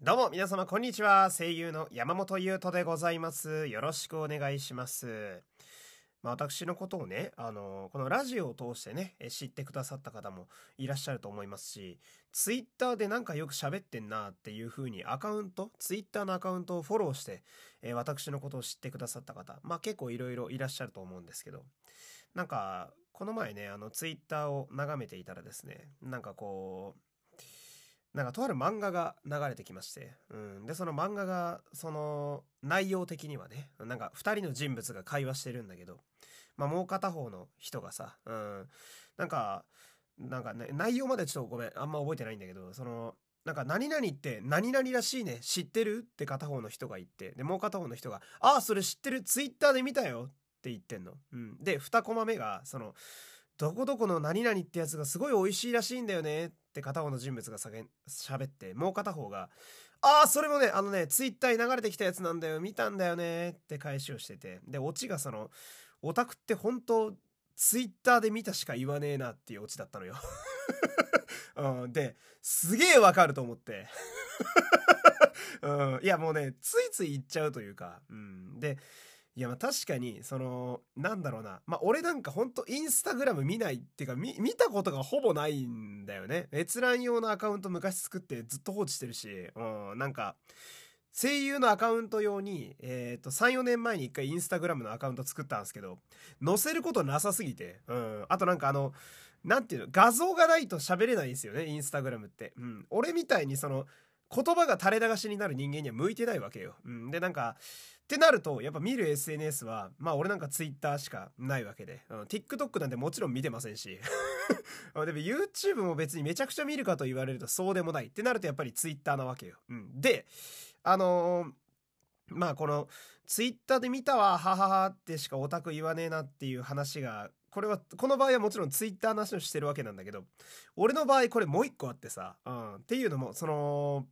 どうも皆様こんにちは。声優の山本優斗でございます。よろしくお願いします。まあ、私のことをね、あのこのラジオを通してね、知ってくださった方もいらっしゃると思いますし、ツイッターでなんかよく喋ってんなっていう風にアカウント、ツイッターのアカウントをフォローして、え、私のことを知ってくださった方、まあ結構いろいろいらっしゃると思うんですけど、なんか、この前ね、あのツイッターを眺めていたらですね、なんかこう、なんかとある漫画が流れてきまして、うん。で、その漫画が、その、内容的にはね、なんか二人の人物が会話してるんだけど、まあもう片方の人がさ、うん。なんか、なんかね、内容までちょっとごめん、あんま覚えてないんだけど、その、なんか何々って何々らしいね、知ってるって片方の人が言って、で、もう片方の人が、ああ、それ知ってる、ツイッターで見たよって言ってんの。うん。で、二コマ目が、その、どこどこの何々ってやつがすごい美味しいらしいんだよねって片方の人物が喋って、もう片方が、ああ、それもね、あのね、ツイッターに流れてきたやつなんだよ、見たんだよねって返しをしてて、で、オチがその、オタクって本当、ツイッターで見たしか言わねえなっていうオチだったのよ うん、で、すげえわかると思って うん。いやもうね、ついつい言っちゃうというか、うん。で、いやまあ確かにそのなんだろうなまあ俺なんかほんとインスタグラム見ないっていうか見見たことがほぼないんだよね閲覧用のアカウント昔作ってずっと放置してるし、うん、なんか声優のアカウント用に、えっ、ー、と、3、4年前に一回インスタグラムのアカウント作ったんですけど、載せることなさすぎて、うん。あとなんかあの、なんていうの、画像がないと喋れないんですよね、インスタグラムって。うん。俺みたいにその、言葉が垂れ流しになる人間には向いてないわけよ。うん。で、なんか、ってなると、やっぱ見る SNS は、まあ俺なんか Twitter しかないわけで、うん、TikTok なんてもちろん見てませんし、でも YouTube も別にめちゃくちゃ見るかと言われるとそうでもないってなるとやっぱり Twitter なわけよ。うん、で、あのー、まあこの Twitter で見たわ、はははってしかオタク言わねえなっていう話が、これは、この場合はもちろん Twitter の話をしてるわけなんだけど、俺の場合これもう一個あってさ、うん、っていうのも、その、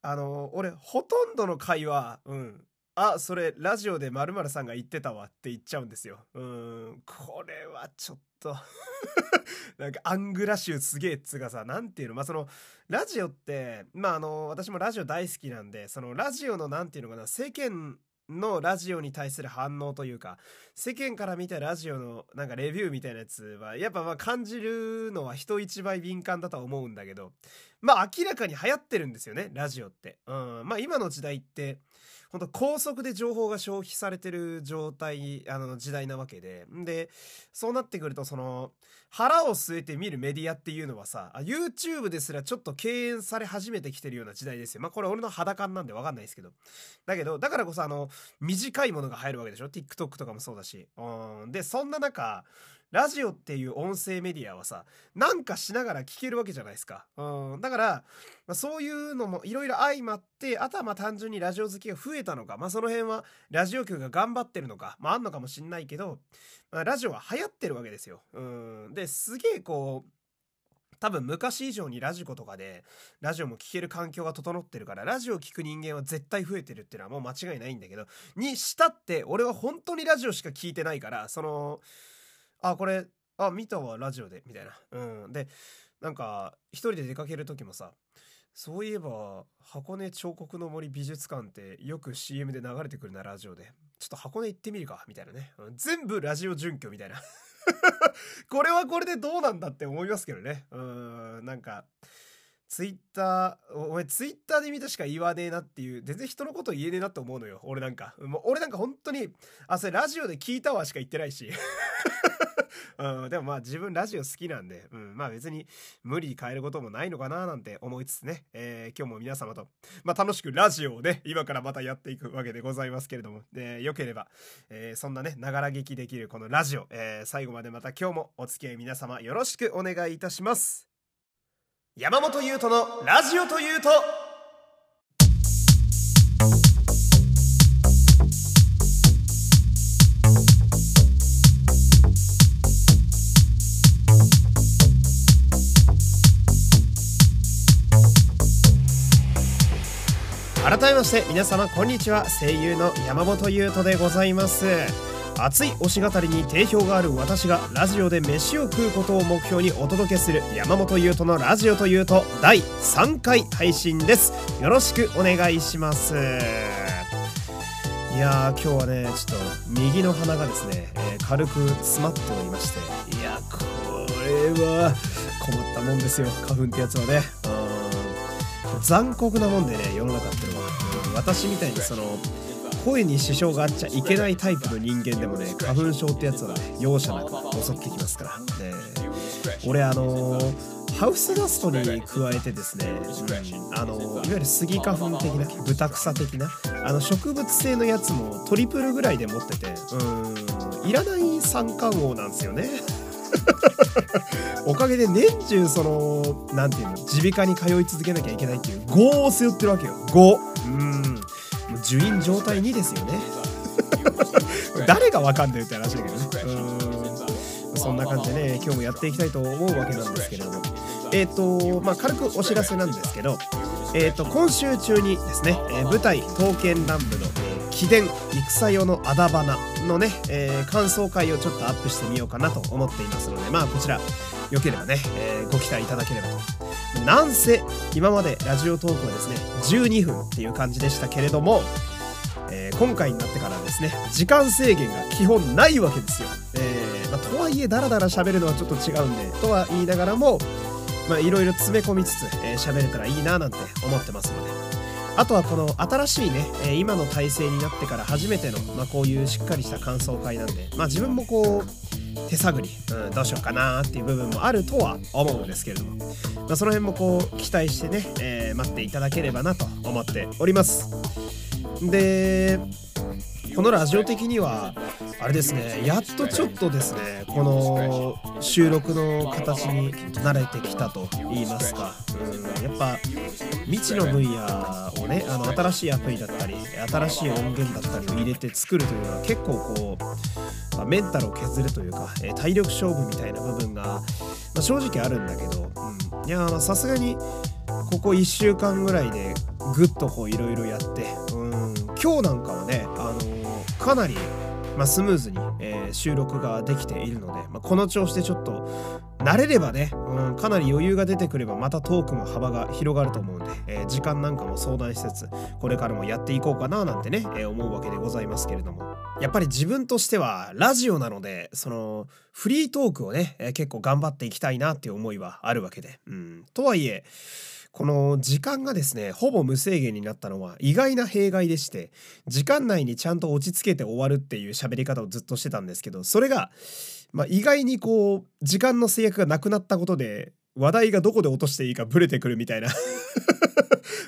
あの、俺、ほとんどの会話、うん。あ、それ、ラジオで〇〇さんが言ってたわって言っちゃうんですよ。うん、これはちょっと なんかアングラ臭すげえっつうかさ、なんていうの？まあ、その、ラジオって、まあ、あの、私もラジオ大好きなんで、そのラジオのなんていうのかな、世間のラジオに対する反応というか、世間から見たラジオのなんかレビューみたいなやつは、やっぱまあ感じるのは人一倍敏感だとは思うんだけど、まあ明らかに流行ってるんですよね、ラジオって。うん。まあ今の時代って、本当高速で情報が消費されてる状態、あの時代なわけで。で、そうなってくると、その、腹を据えて見るメディアっていうのはさ、YouTube ですらちょっと敬遠され始めてきてるような時代ですよ。まあこれ俺の肌感なんでわかんないですけど。だけど、だからこそあの、短いものが入るわけでしょ ?TikTok とかもそうだし。うん。で、そんな中、ラジオっていう音声メディアはさ、なんかしながら聞けるわけじゃないですか。うん。だから、まあ、そういうのもいろいろ相まって、あとはまあ単純にラジオ好きが増えたのか、まあその辺はラジオ局が頑張ってるのか、まああんのかもしんないけど、まあ、ラジオは流行ってるわけですよ。うん。で、すげえこう、多分昔以上にラジコとかでラジオも聴ける環境が整ってるからラジオ聴く人間は絶対増えてるっていうのはもう間違いないんだけどにしたって俺は本当にラジオしか聞いてないからそのあ、これ、あ、見たわ、ラジオで、みたいな。うん。で、なんか、一人で出かける時もさ、そういえば、箱根彫刻の森美術館ってよく CM で流れてくるな、ラジオで。ちょっと箱根行ってみるか、みたいなね。うん、全部ラジオ準拠みたいな。これはこれでどうなんだって思いますけどね。うん、なんか、ツイッター、お前ツイッターで見たしか言わねえなっていう、全然人のこと言えねえなと思うのよ。俺なんか。もう俺なんか本当に、あ、それラジオで聞いたわしか言ってないし。うん、でもまあ自分ラジオ好きなんで、うん、まあ別に無理に変えることもないのかななんて思いつつね、えー、今日も皆様と、まあ楽しくラジオをね、今からまたやっていくわけでございますけれども、で、よければ、えー、そんなね、ながら劇できるこのラジオ、えー、最後までまた今日もお付き合い皆様よろしくお願いいたします。山本優斗のラジオというと、改めまして皆様こんにちは。声優の山本優斗でございます。熱い推し語りに定評がある私がラジオで飯を食うことを目標にお届けする山本優斗のラジオというと第3回配信です。よろしくお願いします。いやー今日はねちょっと右の鼻がですね、えー、軽く詰まっておりまして。いやこれは困ったもんですよ。花粉ってやつはね。うん残酷なもんでね世の中ってのは、私みたいにその声に支障があっちゃいけないタイプの人間でもね花粉症ってやつはね容赦なく襲ってきますから。ね俺あのハウスダストに加えてですね、うん、あのいわゆるスギ花粉的な豚草的なあの植物性のやつもトリプルぐらいで持っててうんいらない三冠王なんですよね。おかげで年中その何て言うの耳鼻科に通い続けなきゃいけないっていう業を背負ってるわけよ。業。うん。受院状態2ですよね。誰がわかんないって話だけどね。うん。そんな感じでね今日もやっていきたいと思うわけなんですけれども。えっ、ー、とまあ軽くお知らせなんですけど。えっ、ー、と今週中にですね、えー、舞台「刀剣乱舞」の「秘伝戦用のあだ花」のね、えー、感想会をちょっとアップしてみようかなと思っていますのでまあこちらよければね、えー、ご期待いただければと。なんせ今までラジオトークはですね12分っていう感じでしたけれどもえー、今回になってからですね時間制限が基本ないわけですよ、えーまあ、とはいえダラダラ喋るのはちょっと違うんでとは言いながらもいろいろ詰め込みつつ喋、えー、れたらいいななんて思ってますのであとはこの新しいね、え、今の体制になってから初めての、まあ、こういうしっかりした感想会なんで、まあ、自分もこう手探り、うん、どうしようかなっていう部分もあるとは思うんですけれども、まあ、その辺もこう期待してね、えー、待っていただければなと思っております。でこのラジオ的にはあれですねやっとちょっとですねこの収録の形に慣れてきたと言いますか、うん、やっぱ未知の分野をねあの新しいアプリだったり新しい音源だったりを入れて作るというのは結構こう、まあ、メンタルを削るというか、え体力勝負みたいな部分が、まあ、正直あるんだけど、うん、いやさすがにここ1週間ぐらいでぐっとこういろいろやって、うん、今日なんかはね、あの、かなりまあ、スムーズに、えー、収録ができているので、まあ、この調子でちょっと慣れればね、うん、かなり余裕が出てくればまたトークの幅が広がると思うんで、えー、時間なんかも相談しつつこれからもやっていこうかななんてね、えー、思うわけでございますけれども。やっぱり自分としてはラジオなのでそのフリートークをね、え結構頑張っていきたいなっていう思いはあるわけで、うん、とはいえこの時間がですねほぼ無制限になったのは意外な弊害でして時間内にちゃんと落ち着けて終わるっていう喋り方をずっとしてたんですけどそれが、まあ、意外にこう時間の制約がなくなったことで話題がどこで落としていいかブレてくるみたいな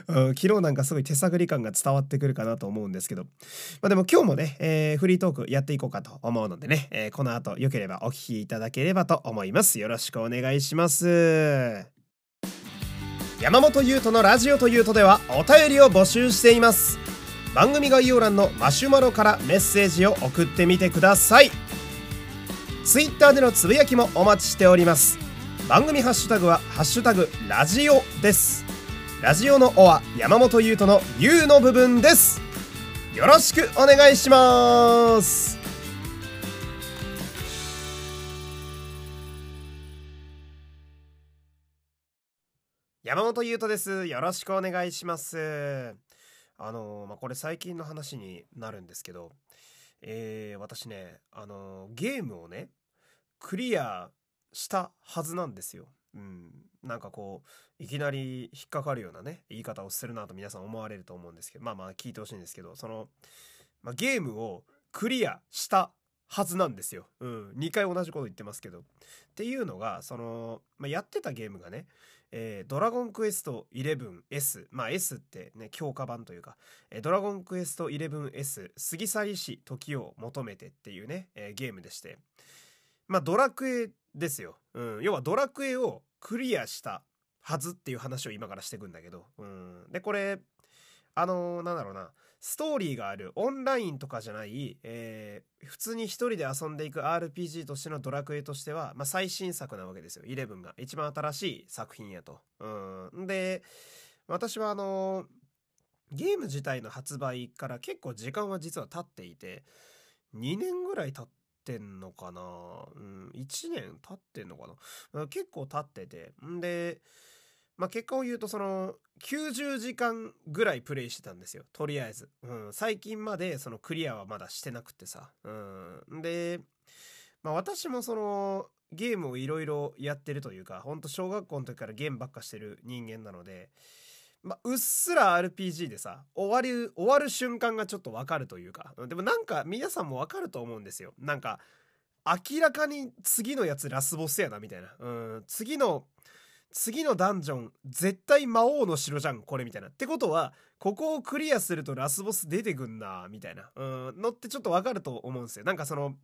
うん、昨日なんかすごい手探り感が伝わってくるかなと思うんですけど、まあ、でも今日もね、えー、フリートークやっていこうかと思うのでね、えー、この後よければお聴きいただければと思います。よろしくお願いします。山本優斗のラジオというとではお便りを募集しています。番組概要欄のマシュマロからメッセージを送ってみてください。Twitter でのつぶやきもお待ちしております。番組ハッシュタグは「ハッシュタグラジオ」です。ラジオの「お」は山本優斗の「優」の部分です。よろしくお願いします。山本優斗です。よろしくお願いします。あのまあ、これ最近の話になるんですけど、えー、私ね、あのゲームをね、クリアしたはずなんですよ。うん。なんかこう、いきなり引っかかるようなね、言い方をするなと皆さん思われると思うんですけど、まあまあ聞いてほしいんですけど、その、まあ、ゲームをクリアしたはずなんですよ。うん。2回同じこと言ってますけど。っていうのが、その、まあ、やってたゲームがね、えー、ドラゴンクエスト 11S、まあ S ってね、強化版というか、えー、ドラゴンクエスト 11S 過ぎ去りし時を求めてっていうね、えー、ゲームでして、まあドラクエですよ。うん、要はドラクエをクリアしたはずっていう話を今からしていくんだけど、うん、で、これ、あのー、なんだろうな、ストーリーがあるオンラインとかじゃない、えー、普通に一人で遊んでいく RPG としてのドラクエとしては、まあ、最新作なわけですよ。11が。一番新しい作品やと。うん。で、私はあの、ゲーム自体の発売から結構時間は実は経っていて、2年ぐらい経ってんのかなうん、1年経ってんのかな結構経ってて。んで、まあ、結果を言うとその90時間ぐらいプレイしてたんですよ。とりあえず。うん、最近までそのクリアはまだしてなくてさ。うん。で、まあ私もそのゲームをいろいろやってるというか、ほんと小学校の時からゲームばっかしてる人間なので、まあ、うっすら RPG でさ、終わる、終わる瞬間がちょっとわかるというか、でもなんか皆さんもわかると思うんですよ。なんか、明らかに次のやつラスボスやな、みたいな。うん、次の、次のダンジョン、絶対魔王の城じゃん、これみたいな。ってことは、ここをクリアするとラスボス出てくんな、みたいな。うん、のってちょっとわかると思うんですよ。なんかその、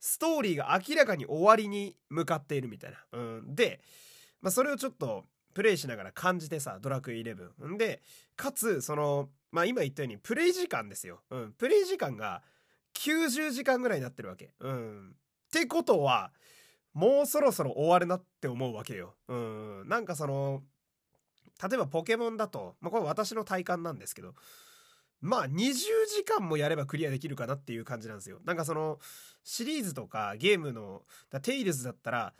ストーリーが明らかに終わりに向かっているみたいな。うん、で、まあ、それをちょっと、プレイしながら感じてさ、ドラクエ11。んで、かつ、その、まあ、今言ったように、プレイ時間ですよ。うん。プレイ時間が90時間ぐらいになってるわけ。うん。ってことは、もうそろそろ終わるなって思うわけよ。うん。なんかその、例えばポケモンだと、まあ、これ私の体感なんですけど、まあ20時間もやればクリアできるかなっていう感じなんですよ。なんかそのシリーズとかゲームの、テイルズだったら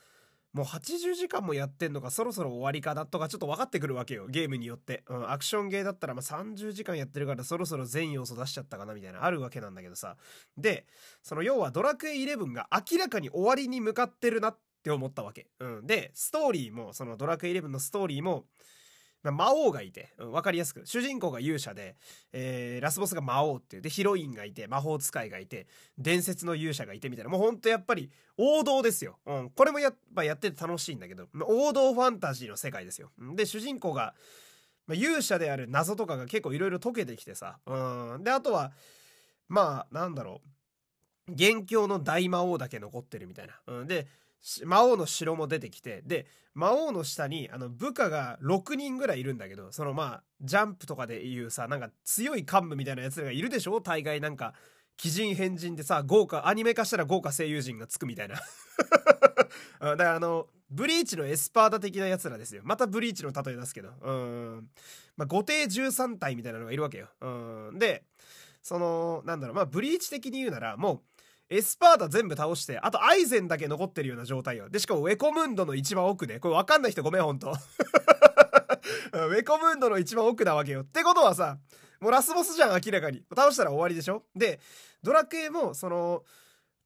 もう80時間もやってんのかそろそろ終わりかなとかちょっと分かってくるわけよ。ゲームによって、うん、アクションゲーだったらまあ30時間やってるからそろそろ全要素出しちゃったかなみたいなあるわけなんだけどさ。でその要はドラクエ11が明らかに終わりに向かってるなって思ったわけ、うん、でストーリーもそのドラクエ11のストーリーも魔王がいて、うん、分かりやすく。主人公が勇者で、えー、ラスボスが魔王っていう。でヒロインがいて魔法使いがいて伝説の勇者がいてみたいな。もうほんとやっぱり王道ですよ、うん、これもやっぱやってて楽しいんだけど王道ファンタジーの世界ですよ。で主人公が、まあ、勇者である謎とかが結構いろいろ解けてきてさ、うん、であとはまあなんだろう。元凶の大魔王だけ残ってるみたいな、うん、で魔王の城も出てきてで魔王の下にあの部下が6人ぐらいいるんだけどそのまあジャンプとかでいうさなんか強い幹部みたいなやつらがいるでしょ？大概なんか鬼人変人でさ豪華アニメ化したら豪華声優陣がつくみたいな。だからあのブリーチのエスパーダ的なやつらですよ。またブリーチの例え出すけど。うん。まあ後手13体みたいなのがいるわけよ。うん。でそのなんだろう。まあブリーチ的に言うならもうエスパーダ全部倒して、あとアイゼンだけ残ってるような状態よ。で、しかもウェコムンドの一番奥で、これわかんない人ごめん、ほんと。ウェコムンドの一番奥なわけよ。ってことはさ、もうラスボスじゃん、明らかに。倒したら終わりでしょ？で、ドラクエも、その、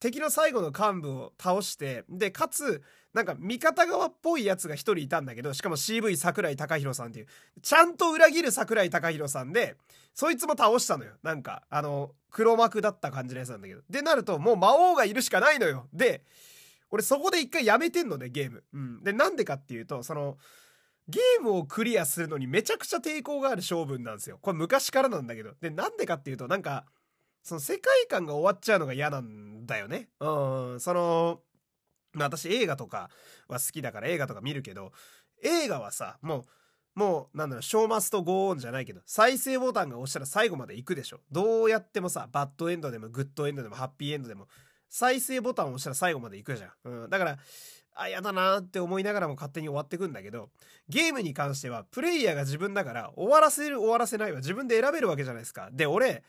敵の最後の幹部を倒して、で、かつ、なんか味方側っぽいやつが一人いたんだけど、しかも CV 桜井貴弘さんっていう、ちゃんと裏切る桜井貴弘さんで、そいつも倒したのよ。なんか、あの、黒幕だった感じのやつなんだけど。で、なると、もう魔王がいるしかないのよ。で、俺そこで一回やめてんのね、ゲーム。うん。で、なんでかっていうと、その、ゲームをクリアするのにめちゃくちゃ抵抗がある勝負なんですよ。これ昔からなんだけど。で、なんでかっていうと、なんか、その世界観が終わっちゃうのが嫌なんだよね。うん、その、まあ私映画とかは好きだから映画とか見るけど、映画はさ、もう、もう、なんだろう、ショーマストゴーンじゃないけど、再生ボタンが押したら最後まで行くでしょ。どうやってもさ、バッドエンドでもグッドエンドでもハッピーエンドでも、再生ボタンを押したら最後まで行くじゃん。うん。だから、あ、やだなって思いながらも勝手に終わってくんだけど、ゲームに関しては、プレイヤーが自分だから、終わらせる終わらせないは自分で選べるわけじゃないですか。で、俺、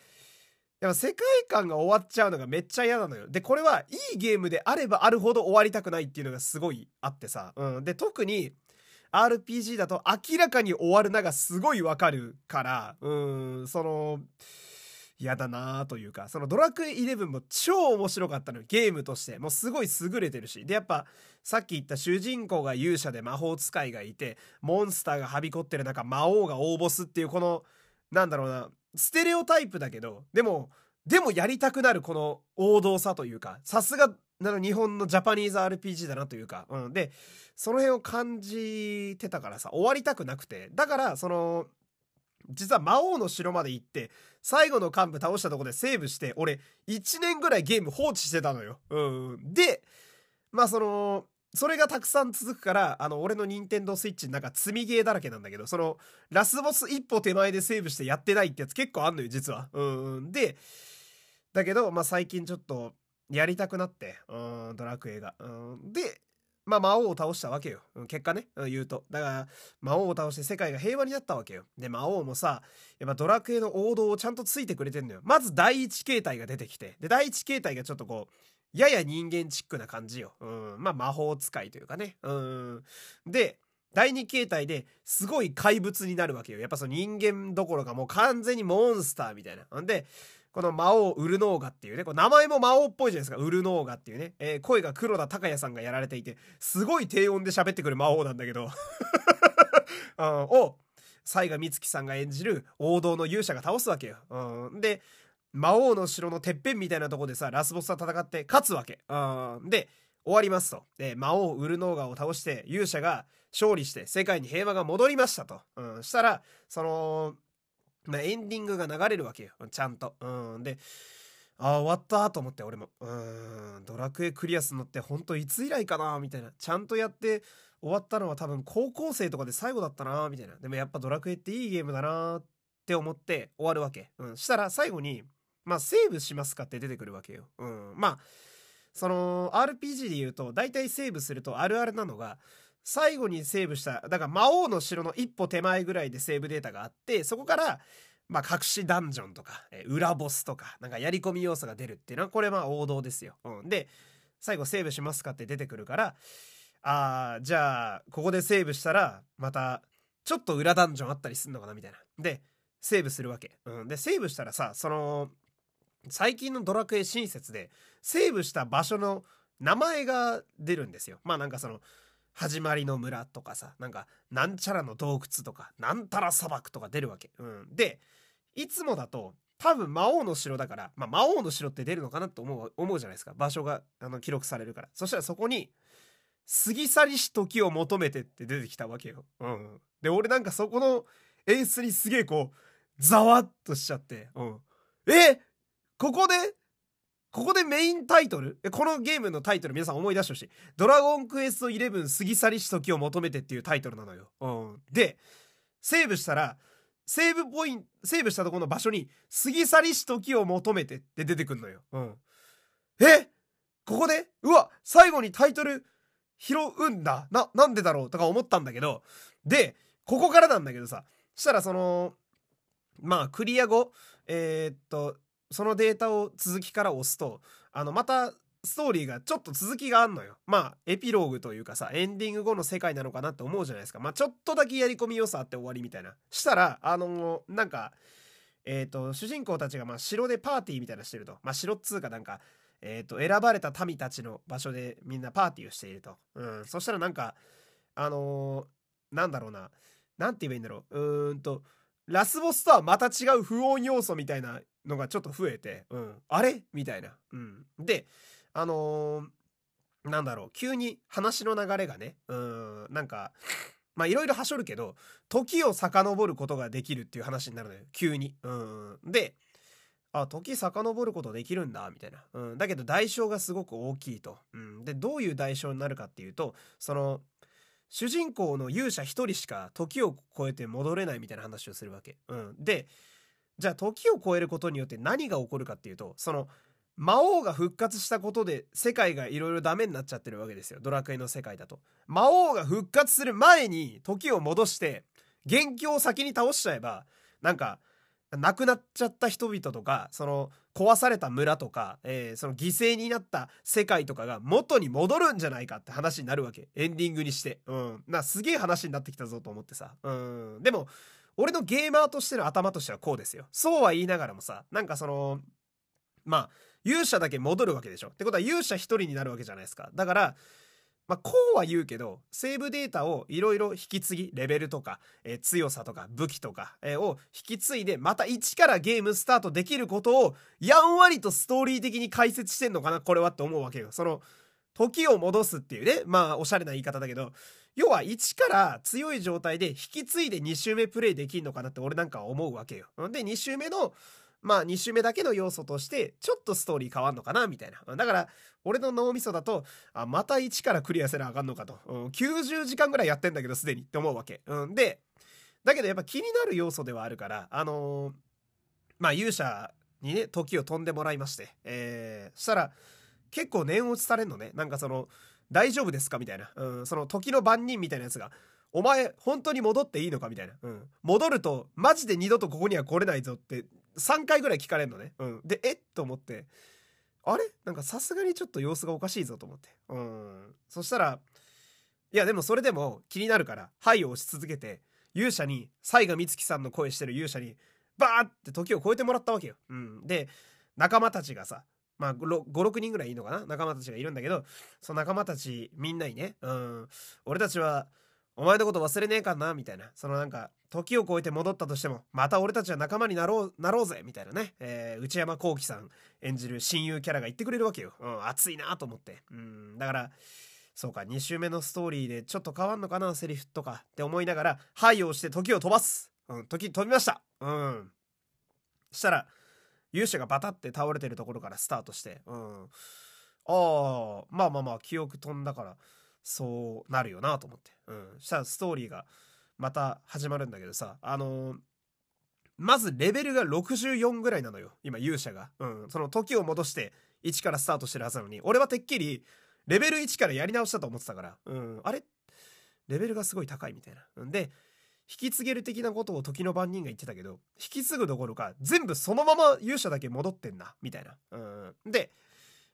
やっぱ世界観が終わっちゃうのがめっちゃ嫌なのよ。で、これはいいゲームであればあるほど終わりたくないっていうのがすごいあってさ。うん。で、特に RPG だと明らかに終わるながすごいわかるから、うん、その、嫌だなというか、そのドラクエ11も超面白かったのよ。ゲームとして。もうすごい優れてるし。で、やっぱ、さっき言った主人公が勇者で魔法使いがいて、モンスターがはびこってる中、魔王が大ボスっていうこの、なんだろうな、ステレオタイプだけど、でも、でもやりたくなるこの王道さというか、さすが、なの日本のジャパニーズ RPG だなというか、うん。で、その辺を感じてたからさ、終わりたくなくて。だから、その、実は魔王の城まで行って、最後の幹部倒したとこでセーブして、俺、1年ぐらいゲーム放置してたのよ。うん。で、まあその、それがたくさん続くから、あの、俺の任天堂スイッチの中積みゲーだらけなんだけど、その、ラスボス一歩手前でセーブしてやってないってやつ結構あんのよ、実は。うん。で、だけど、まあ、最近ちょっと、やりたくなって、うん、ドラクエが。うん。で、まあ魔王を倒したわけよ。結果ね、言うと。だから、魔王を倒して世界が平和になったわけよ。で、魔王もさ、やっぱドラクエの王道をちゃんとついてくれてんのよ。まず第一形態が出てきて、で、第一形態がちょっとこう、やや人間チックな感じよ。うん。まあ魔法使いというかね。うん。で、第二形態ですごい怪物になるわけよ。やっぱその人間どころかもう完全にモンスターみたいな。んで、この魔王ウルノーガっていうね、こ名前も魔王っぽいじゃないですか。ウルノーガっていうね、えー、声が黒田隆也さんがやられていて、すごい低音で喋ってくる魔王なんだけど、うん、を、雑賀美月さんが演じる王道の勇者が倒すわけよ。うん、で、魔王の城のてっぺんみたいなとこでさ、ラスボスと戦って勝つわけ。うん、で、終わりますと。で、魔王ウルノーガを倒して勇者が勝利して世界に平和が戻りましたと。うん、したら、その、まあ、エンディングが流れるわけよ。ちゃんと。うん。で、ああ、終わったと思って、俺も。うん、ドラクエクリアするのってほんといつ以来かなみたいな。ちゃんとやって終わったのは多分高校生とかで最後だったなみたいな。でもやっぱドラクエっていいゲームだなって思って終わるわけ。うん。したら最後に、まあ、セーブしますかって出てくるわけよ。うん。まあ、その、RPG で言うと、大体セーブするとあるあるなのが、最後にセーブした、だから魔王の城の一歩手前ぐらいでセーブデータがあって、そこから、まあ、隠しダンジョンとか、え裏ボスとか、なんかやり込み要素が出るっていうのは、これまあ王道ですよ。うん。で、最後セーブしますかって出てくるから、ああ、じゃあ、ここでセーブしたら、また、ちょっと裏ダンジョンあったりすんのかなみたいな。で、セーブするわけ。うん。で、セーブしたらさ、その、最近のドラクエ新説で、セーブした場所の名前が出るんですよ。まあなんかその、始まりの村とかさ、なんか、なんちゃらの洞窟とか、なんたら砂漠とか出るわけ。うん。で、いつもだと、多分魔王の城だから、まあ、魔王の城って出るのかなと思う、思うじゃないですか。場所が、あの、記録されるから。そしたらそこに、過ぎ去りし時を求めてって出てきたわけよ。うん。で、俺なんかそこの演出にすげえこう、ざわっとしちゃって、うん。えここでここでメインタイトル？このゲームのタイトル皆さん思い出してほしい。ドラゴンクエスト11過ぎ去りし時を求めてっていうタイトルなのよ。うん。で、セーブしたら、セーブポイント、セーブしたところの場所に、過ぎ去りし時を求めてって出てくんのよ。うん。え？ここで？うわ最後にタイトル拾うんだな、なんでだろうとか思ったんだけど、で、ここからなんだけどさ、したらその、まあ、クリア後、えー、っと、そのデータを続きから押すと、あの、また、ストーリーがちょっと続きがあんのよ。まあ、エピローグというかさ、エンディング後の世界なのかなって思うじゃないですか。まあ、ちょっとだけやり込み要素あって終わりみたいな。したら、あのー、なんか、えっ、ー、と、主人公たちが、まあ、城でパーティーみたいなしてると。まあ、城っつうかなんか、えっ、ー、と、選ばれた民たちの場所でみんなパーティーをしていると。うん。そしたらなんか、あのなんだろうな。なんて言えばいいんだろう。うーんと、ラスボスとはまた違う不穏要素みたいなのがちょっと増えて、うん、あれ？みたいな。うん。で、あのー、なんだろう、急に話の流れがね、うん、なんか、まあいろいろはしょるけど、時を遡ることができるっていう話になるのよ。急に。うん。で、あ、時遡ることできるんだ、みたいな。うん。だけど代償がすごく大きいと。うん。で、どういう代償になるかっていうと、その、主人公の勇者一人しか時を超えて戻れないみたいな話をするわけ。うん。で、じゃあ時を超えることによって何が起こるかっていうと、その、魔王が復活したことで世界がいろいろダメになっちゃってるわけですよ。ドラクエの世界だと。魔王が復活する前に時を戻して、元凶を先に倒しちゃえば、なんか、亡くなっちゃった人々とか、その、壊された村とか、えー、その犠牲になった世界とかが元に戻るんじゃないかって話になるわけ。エンディングにして。うん。な、すげえ話になってきたぞと思ってさ。うん。でも、俺のゲーマーとしての頭としてはこうですよ。そうは言いながらもさ、なんかその、まあ、勇者だけ戻るわけでしょ。ってことは勇者一人になるわけじゃないですか。だから、まあ、こうは言うけど、セーブデータをいろいろ引き継ぎ、レベルとか、えー、強さとか武器とか、えー、を引き継いで、また一からゲームスタートできることを、やんわりとストーリー的に解説してんのかな、これはって思うわけよ。その、時を戻すっていうね、まあ、おしゃれな言い方だけど、要は1から強い状態で引き継いで2周目プレイできんのかなって俺なんかは思うわけよ。で、2周目の、まあ2周目だけの要素として、ちょっとストーリー変わんのかなみたいな。だから、俺の脳みそだと、あ、また1からクリアせなあかんのかと。うん、90時間ぐらいやってんだけど、すでにって思うわけ。うん、で、だけどやっぱ気になる要素ではあるから、あのー、まあ勇者にね、時を飛んでもらいまして、えー、そしたら、結構念落ちされんのね。なんかその、大丈夫ですか？みたいな。うん、その時の番人みたいなやつが、お前、本当に戻っていいのか？みたいな。うん。戻ると、マジで二度とここには来れないぞって3回ぐらい聞かれるのね。うん。で、え？っと思って、あれ？なんかさすがにちょっと様子がおかしいぞと思って。うん。そしたら、いやでもそれでも気になるから、はいを押し続けて、勇者に、雑賀美月さんの声してる勇者に、バーって時を超えてもらったわけよ。うん。で、仲間たちがさ、まあ、5、6人ぐらいいいのかな？仲間たちがいるんだけど、その仲間たちみんなにね、うん、俺たちは、お前のこと忘れねえかなみたいな。そのなんか、時を超えて戻ったとしても、また俺たちは仲間になろう、なろうぜみたいなね。えー、内山幸輝さん演じる親友キャラが言ってくれるわけよ。うん、熱いなと思って。うん、だから、そうか、2週目のストーリーでちょっと変わんのかな、セリフとかって思いながら、はいをして時を飛ばす。うん、時飛びました。うん。したら、勇者がバタって倒れてるところからスタートして、うん。ああ、まあまあまあ、記憶飛んだから、そうなるよなと思って。うん。したらストーリーがまた始まるんだけどさ、あのー、まずレベルが64ぐらいなのよ。今勇者が。うん。その時を戻して1からスタートしてるはずなのに、俺はてっきりレベル1からやり直したと思ってたから、うん。あれ？レベルがすごい高いみたいな。で、引き継げる的なことを時の番人が言ってたけど、引き継ぐどころか全部そのまま勇者だけ戻ってんな、みたいな。うん。で、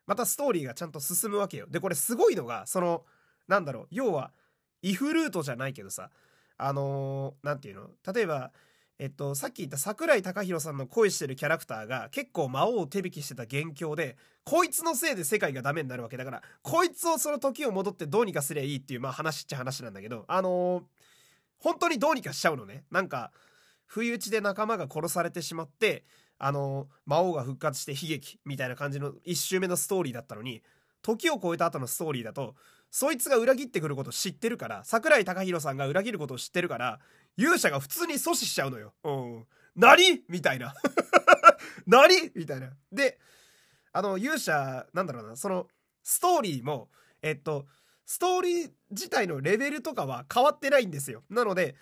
またストーリーがちゃんと進むわけよ。で、これすごいのが、その、なんだろう要はイフルートじゃないけどさあの何、ー、て言うの？例えばえっと、さっき言った桜井貴弘さんの恋してるキャラクターが結構魔王を手引きしてた元凶で、こいつのせいで世界がダメになるわけだから、こいつをその時を戻ってどうにかすりゃいいっていう、まあ話っちゃ話なんだけど、あのー、本当にどうにかしちゃうのね。なんか、不意打ちで仲間が殺されてしまって、あの、魔王が復活して悲劇みたいな感じの1周目のストーリーだったのに、時を超えた後のストーリーだと、そいつが裏切ってくることを知ってるから、桜井貴弘さんが裏切ることを知ってるから、勇者が普通に阻止しちゃうのよ。うん。何？みたいな。何？みたいな。で、あの、勇者、なんだろうな、その、ストーリーも、えっと、ストーリー自体のレベルとかは変わってないんですよ。なので、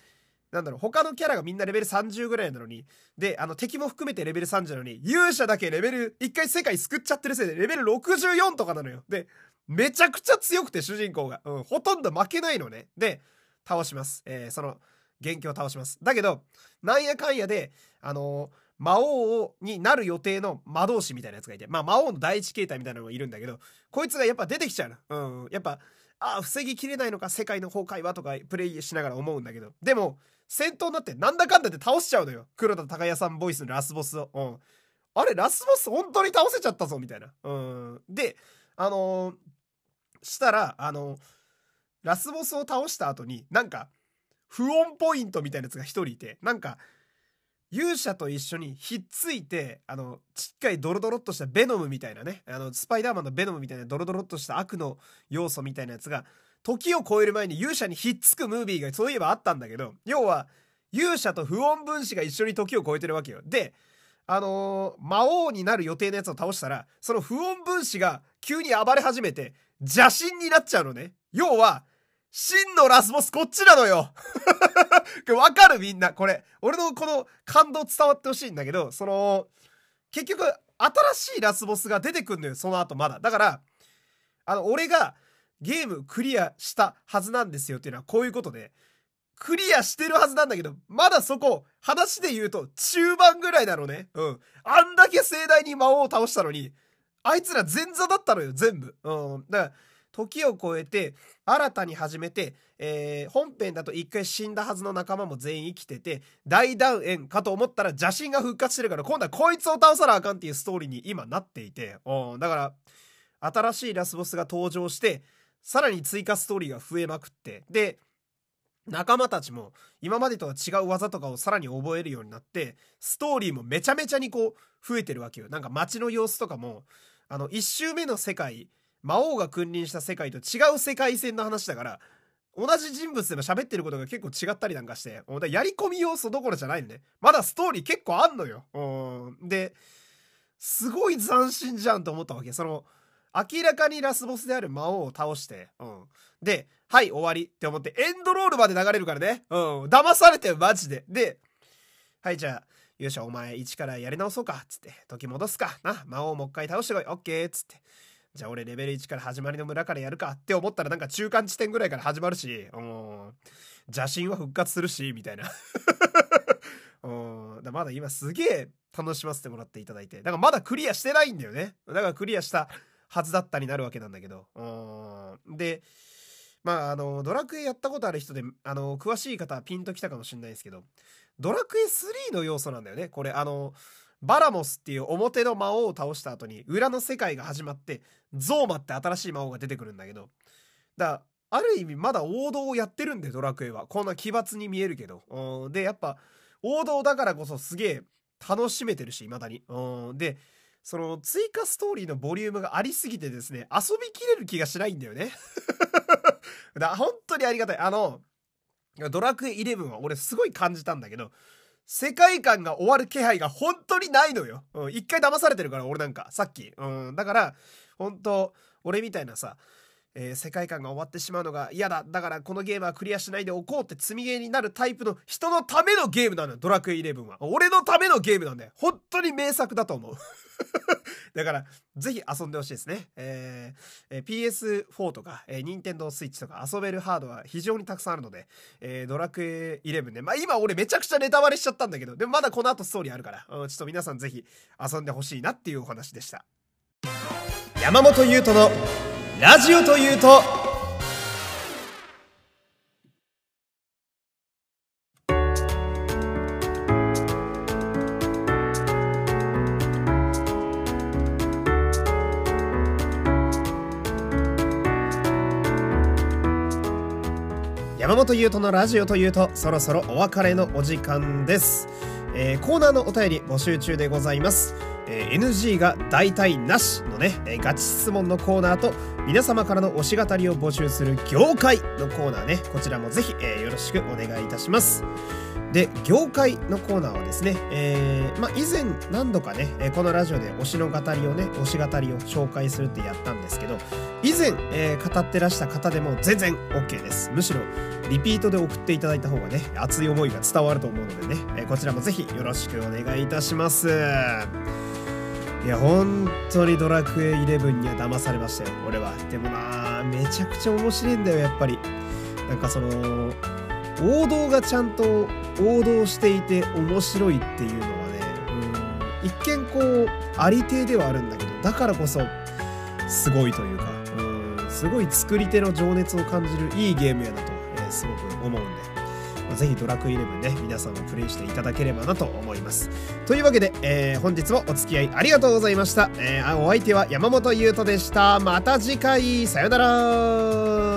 なんだろう、他のキャラがみんなレベル30ぐらいなのに、で、あの敵も含めてレベル30なのに、勇者だけレベル、一回世界救っちゃってるせいでレベル64とかなのよ。で、めちゃくちゃ強くて主人公が、うん、ほとんど負けないのね。で倒します。えー、その元凶を倒します。だけどなんやかんやであのー、魔王になる予定の魔導士みたいなやつがいてまあ魔王の第一形態みたいなのがいるんだけどこいつがやっぱ出てきちゃうの。うんやっぱああ防ぎきれないのか世界の崩壊はとかプレイしながら思うんだけど。でも戦闘になってなんだかんだで倒しちゃうのよ。黒田孝也さんボイスのラスボスを、うん、あれラスボス本当に倒せちゃったぞみたいな。うん。であのー、したら、あの、ラスボスを倒した後に、なんか、不穏ポイントみたいなやつが一人いて、なんか、勇者と一緒にひっついて、あの、ちっかいドロドロっとしたベノムみたいなね、あの、スパイダーマンのベノムみたいなドロドロっとした悪の要素みたいなやつが、時を超える前に勇者にひっつくムービーがそういえばあったんだけど、要は、勇者と不穏分子が一緒に時を超えてるわけよ。で、あのー、魔王になる予定のやつを倒したら、その不穏分子が急に暴れ始めて、邪神になっちゃうのね。要は、真のラスボスこっちなのよわかるみんな。これ。俺のこの感動伝わってほしいんだけど、その、結局、新しいラスボスが出てくんのよ、その後まだ。だから、あの、俺がゲームクリアしたはずなんですよっていうのはこういうことで、クリアしてるはずなんだけど、まだそこ、話で言うと中盤ぐらいなのね。うん。あんだけ盛大に魔王を倒したのに、あいつら前座だったのよ、全部。うん。だから、時を超えて、新たに始めて、えー、本編だと一回死んだはずの仲間も全員生きてて、大団円かと思ったら邪神が復活してるから、今度はこいつを倒さなあかんっていうストーリーに今なっていて、だから、新しいラスボスが登場して、さらに追加ストーリーが増えまくって、で、仲間たちも今までとは違う技とかをさらに覚えるようになってストーリーもめちゃめちゃにこう増えてるわけよ。なんか街の様子とかもあの1周目の世界魔王が君臨した世界と違う世界線の話だから同じ人物でも喋ってることが結構違ったりなんかしてやり込み要素どころじゃないのねまだストーリー結構あんのよですごい斬新じゃんと思ったわけその明らかにラスボスである魔王を倒して、うん。で、はい、終わりって思って、エンドロールまで流れるからね。うん。騙されて、マジで。で、はい、じゃあ、勇者お前一からやり直そうかっ。つって、時戻すか。な、魔王もう一回倒してこい。オッケーっ。つって。じゃあ俺レベル1から始まりの村からやるかって思ったらなんか中間地点ぐらいから始まるし、うん、邪神は復活するし、みたいな。うん、だまだ今すげえ楽しませてもらっていただいて。だからまだクリアしてないんだよね。だからクリアしたはずだったになるわけなんだけど。うん。で、まあ、あの、ドラクエやったことある人で、あの、詳しい方はピンときたかもしれないですけど、ドラクエ3の要素なんだよね。これ、あの、バラモスっていう表の魔王を倒した後に裏の世界が始まってゾーマって新しい魔王が出てくるんだけど。だある意味まだ王道をやってるんでドラクエは。こんな奇抜に見えるけど。でやっぱ王道だからこそすげえ楽しめてるし未だに。でその追加ストーリーのボリュームがありすぎてですね遊びきれる気がしないんだよね。だ本当にありがたい。あのドラクエ11は俺すごい感じたんだけど世界観が終わる気配が本当にないのよ。うん、一回騙されてるから、俺なんか、さっき。うん、だから、本当俺みたいなさ、えー、世界観が終わってしまうのが嫌だ。だからこのゲームはクリアしないでおこうって積みゲーになるタイプの人のためのゲームなのよ。ドラクエイ11は。俺のためのゲームなんだよ。本当に名作だと思う。だから、ぜひ遊んでほしいですね。えー、PS4 とか、えー、Nintendo Switch とか遊べるハードは非常にたくさんあるので、えー、ドラクエ11ね。まあ今俺めちゃくちゃネタバレしちゃったんだけど、でもまだこの後ストーリーあるから、うん、ちょっと皆さんぜひ遊んでほしいなっていうお話でした。山本優斗のラジオというとというとのラジオというとそろそろお別れのお時間です、えー、コーナーのお便り募集中でございます。えー、NG が大体なしのね、えー、ガチ質問のコーナーと皆様からの推し語りを募集する業界のコーナーね。こちらもぜひ、えー、よろしくお願いいたします。で業界のコーナーはですね、えーまあ、以前何度かねこのラジオで推しの語りをね推し語りを紹介するってやったんですけど以前、えー、語ってらした方でも全然 OK です。むしろリピートで送っていただいた方がね熱い思いが伝わると思うのでね、えー、こちらもぜひよろしくお願いいたします。いや本当にドラクエ11には騙されましたよ俺は。でもなめちゃくちゃ面白いんだよやっぱり。なんかその王道がちゃんと王道していて面白いっていうのはねうん一見こうありていではあるんだけどだからこそすごいというかうんすごい作り手の情熱を感じるいいゲームやなと、えー、すごく思うんでぜひドラクエ11ね、皆さんもプレイしていただければなと思います。というわけで、えー、本日もお付き合いありがとうございました。えー、お相手は山本優斗でした。また次回、さよなら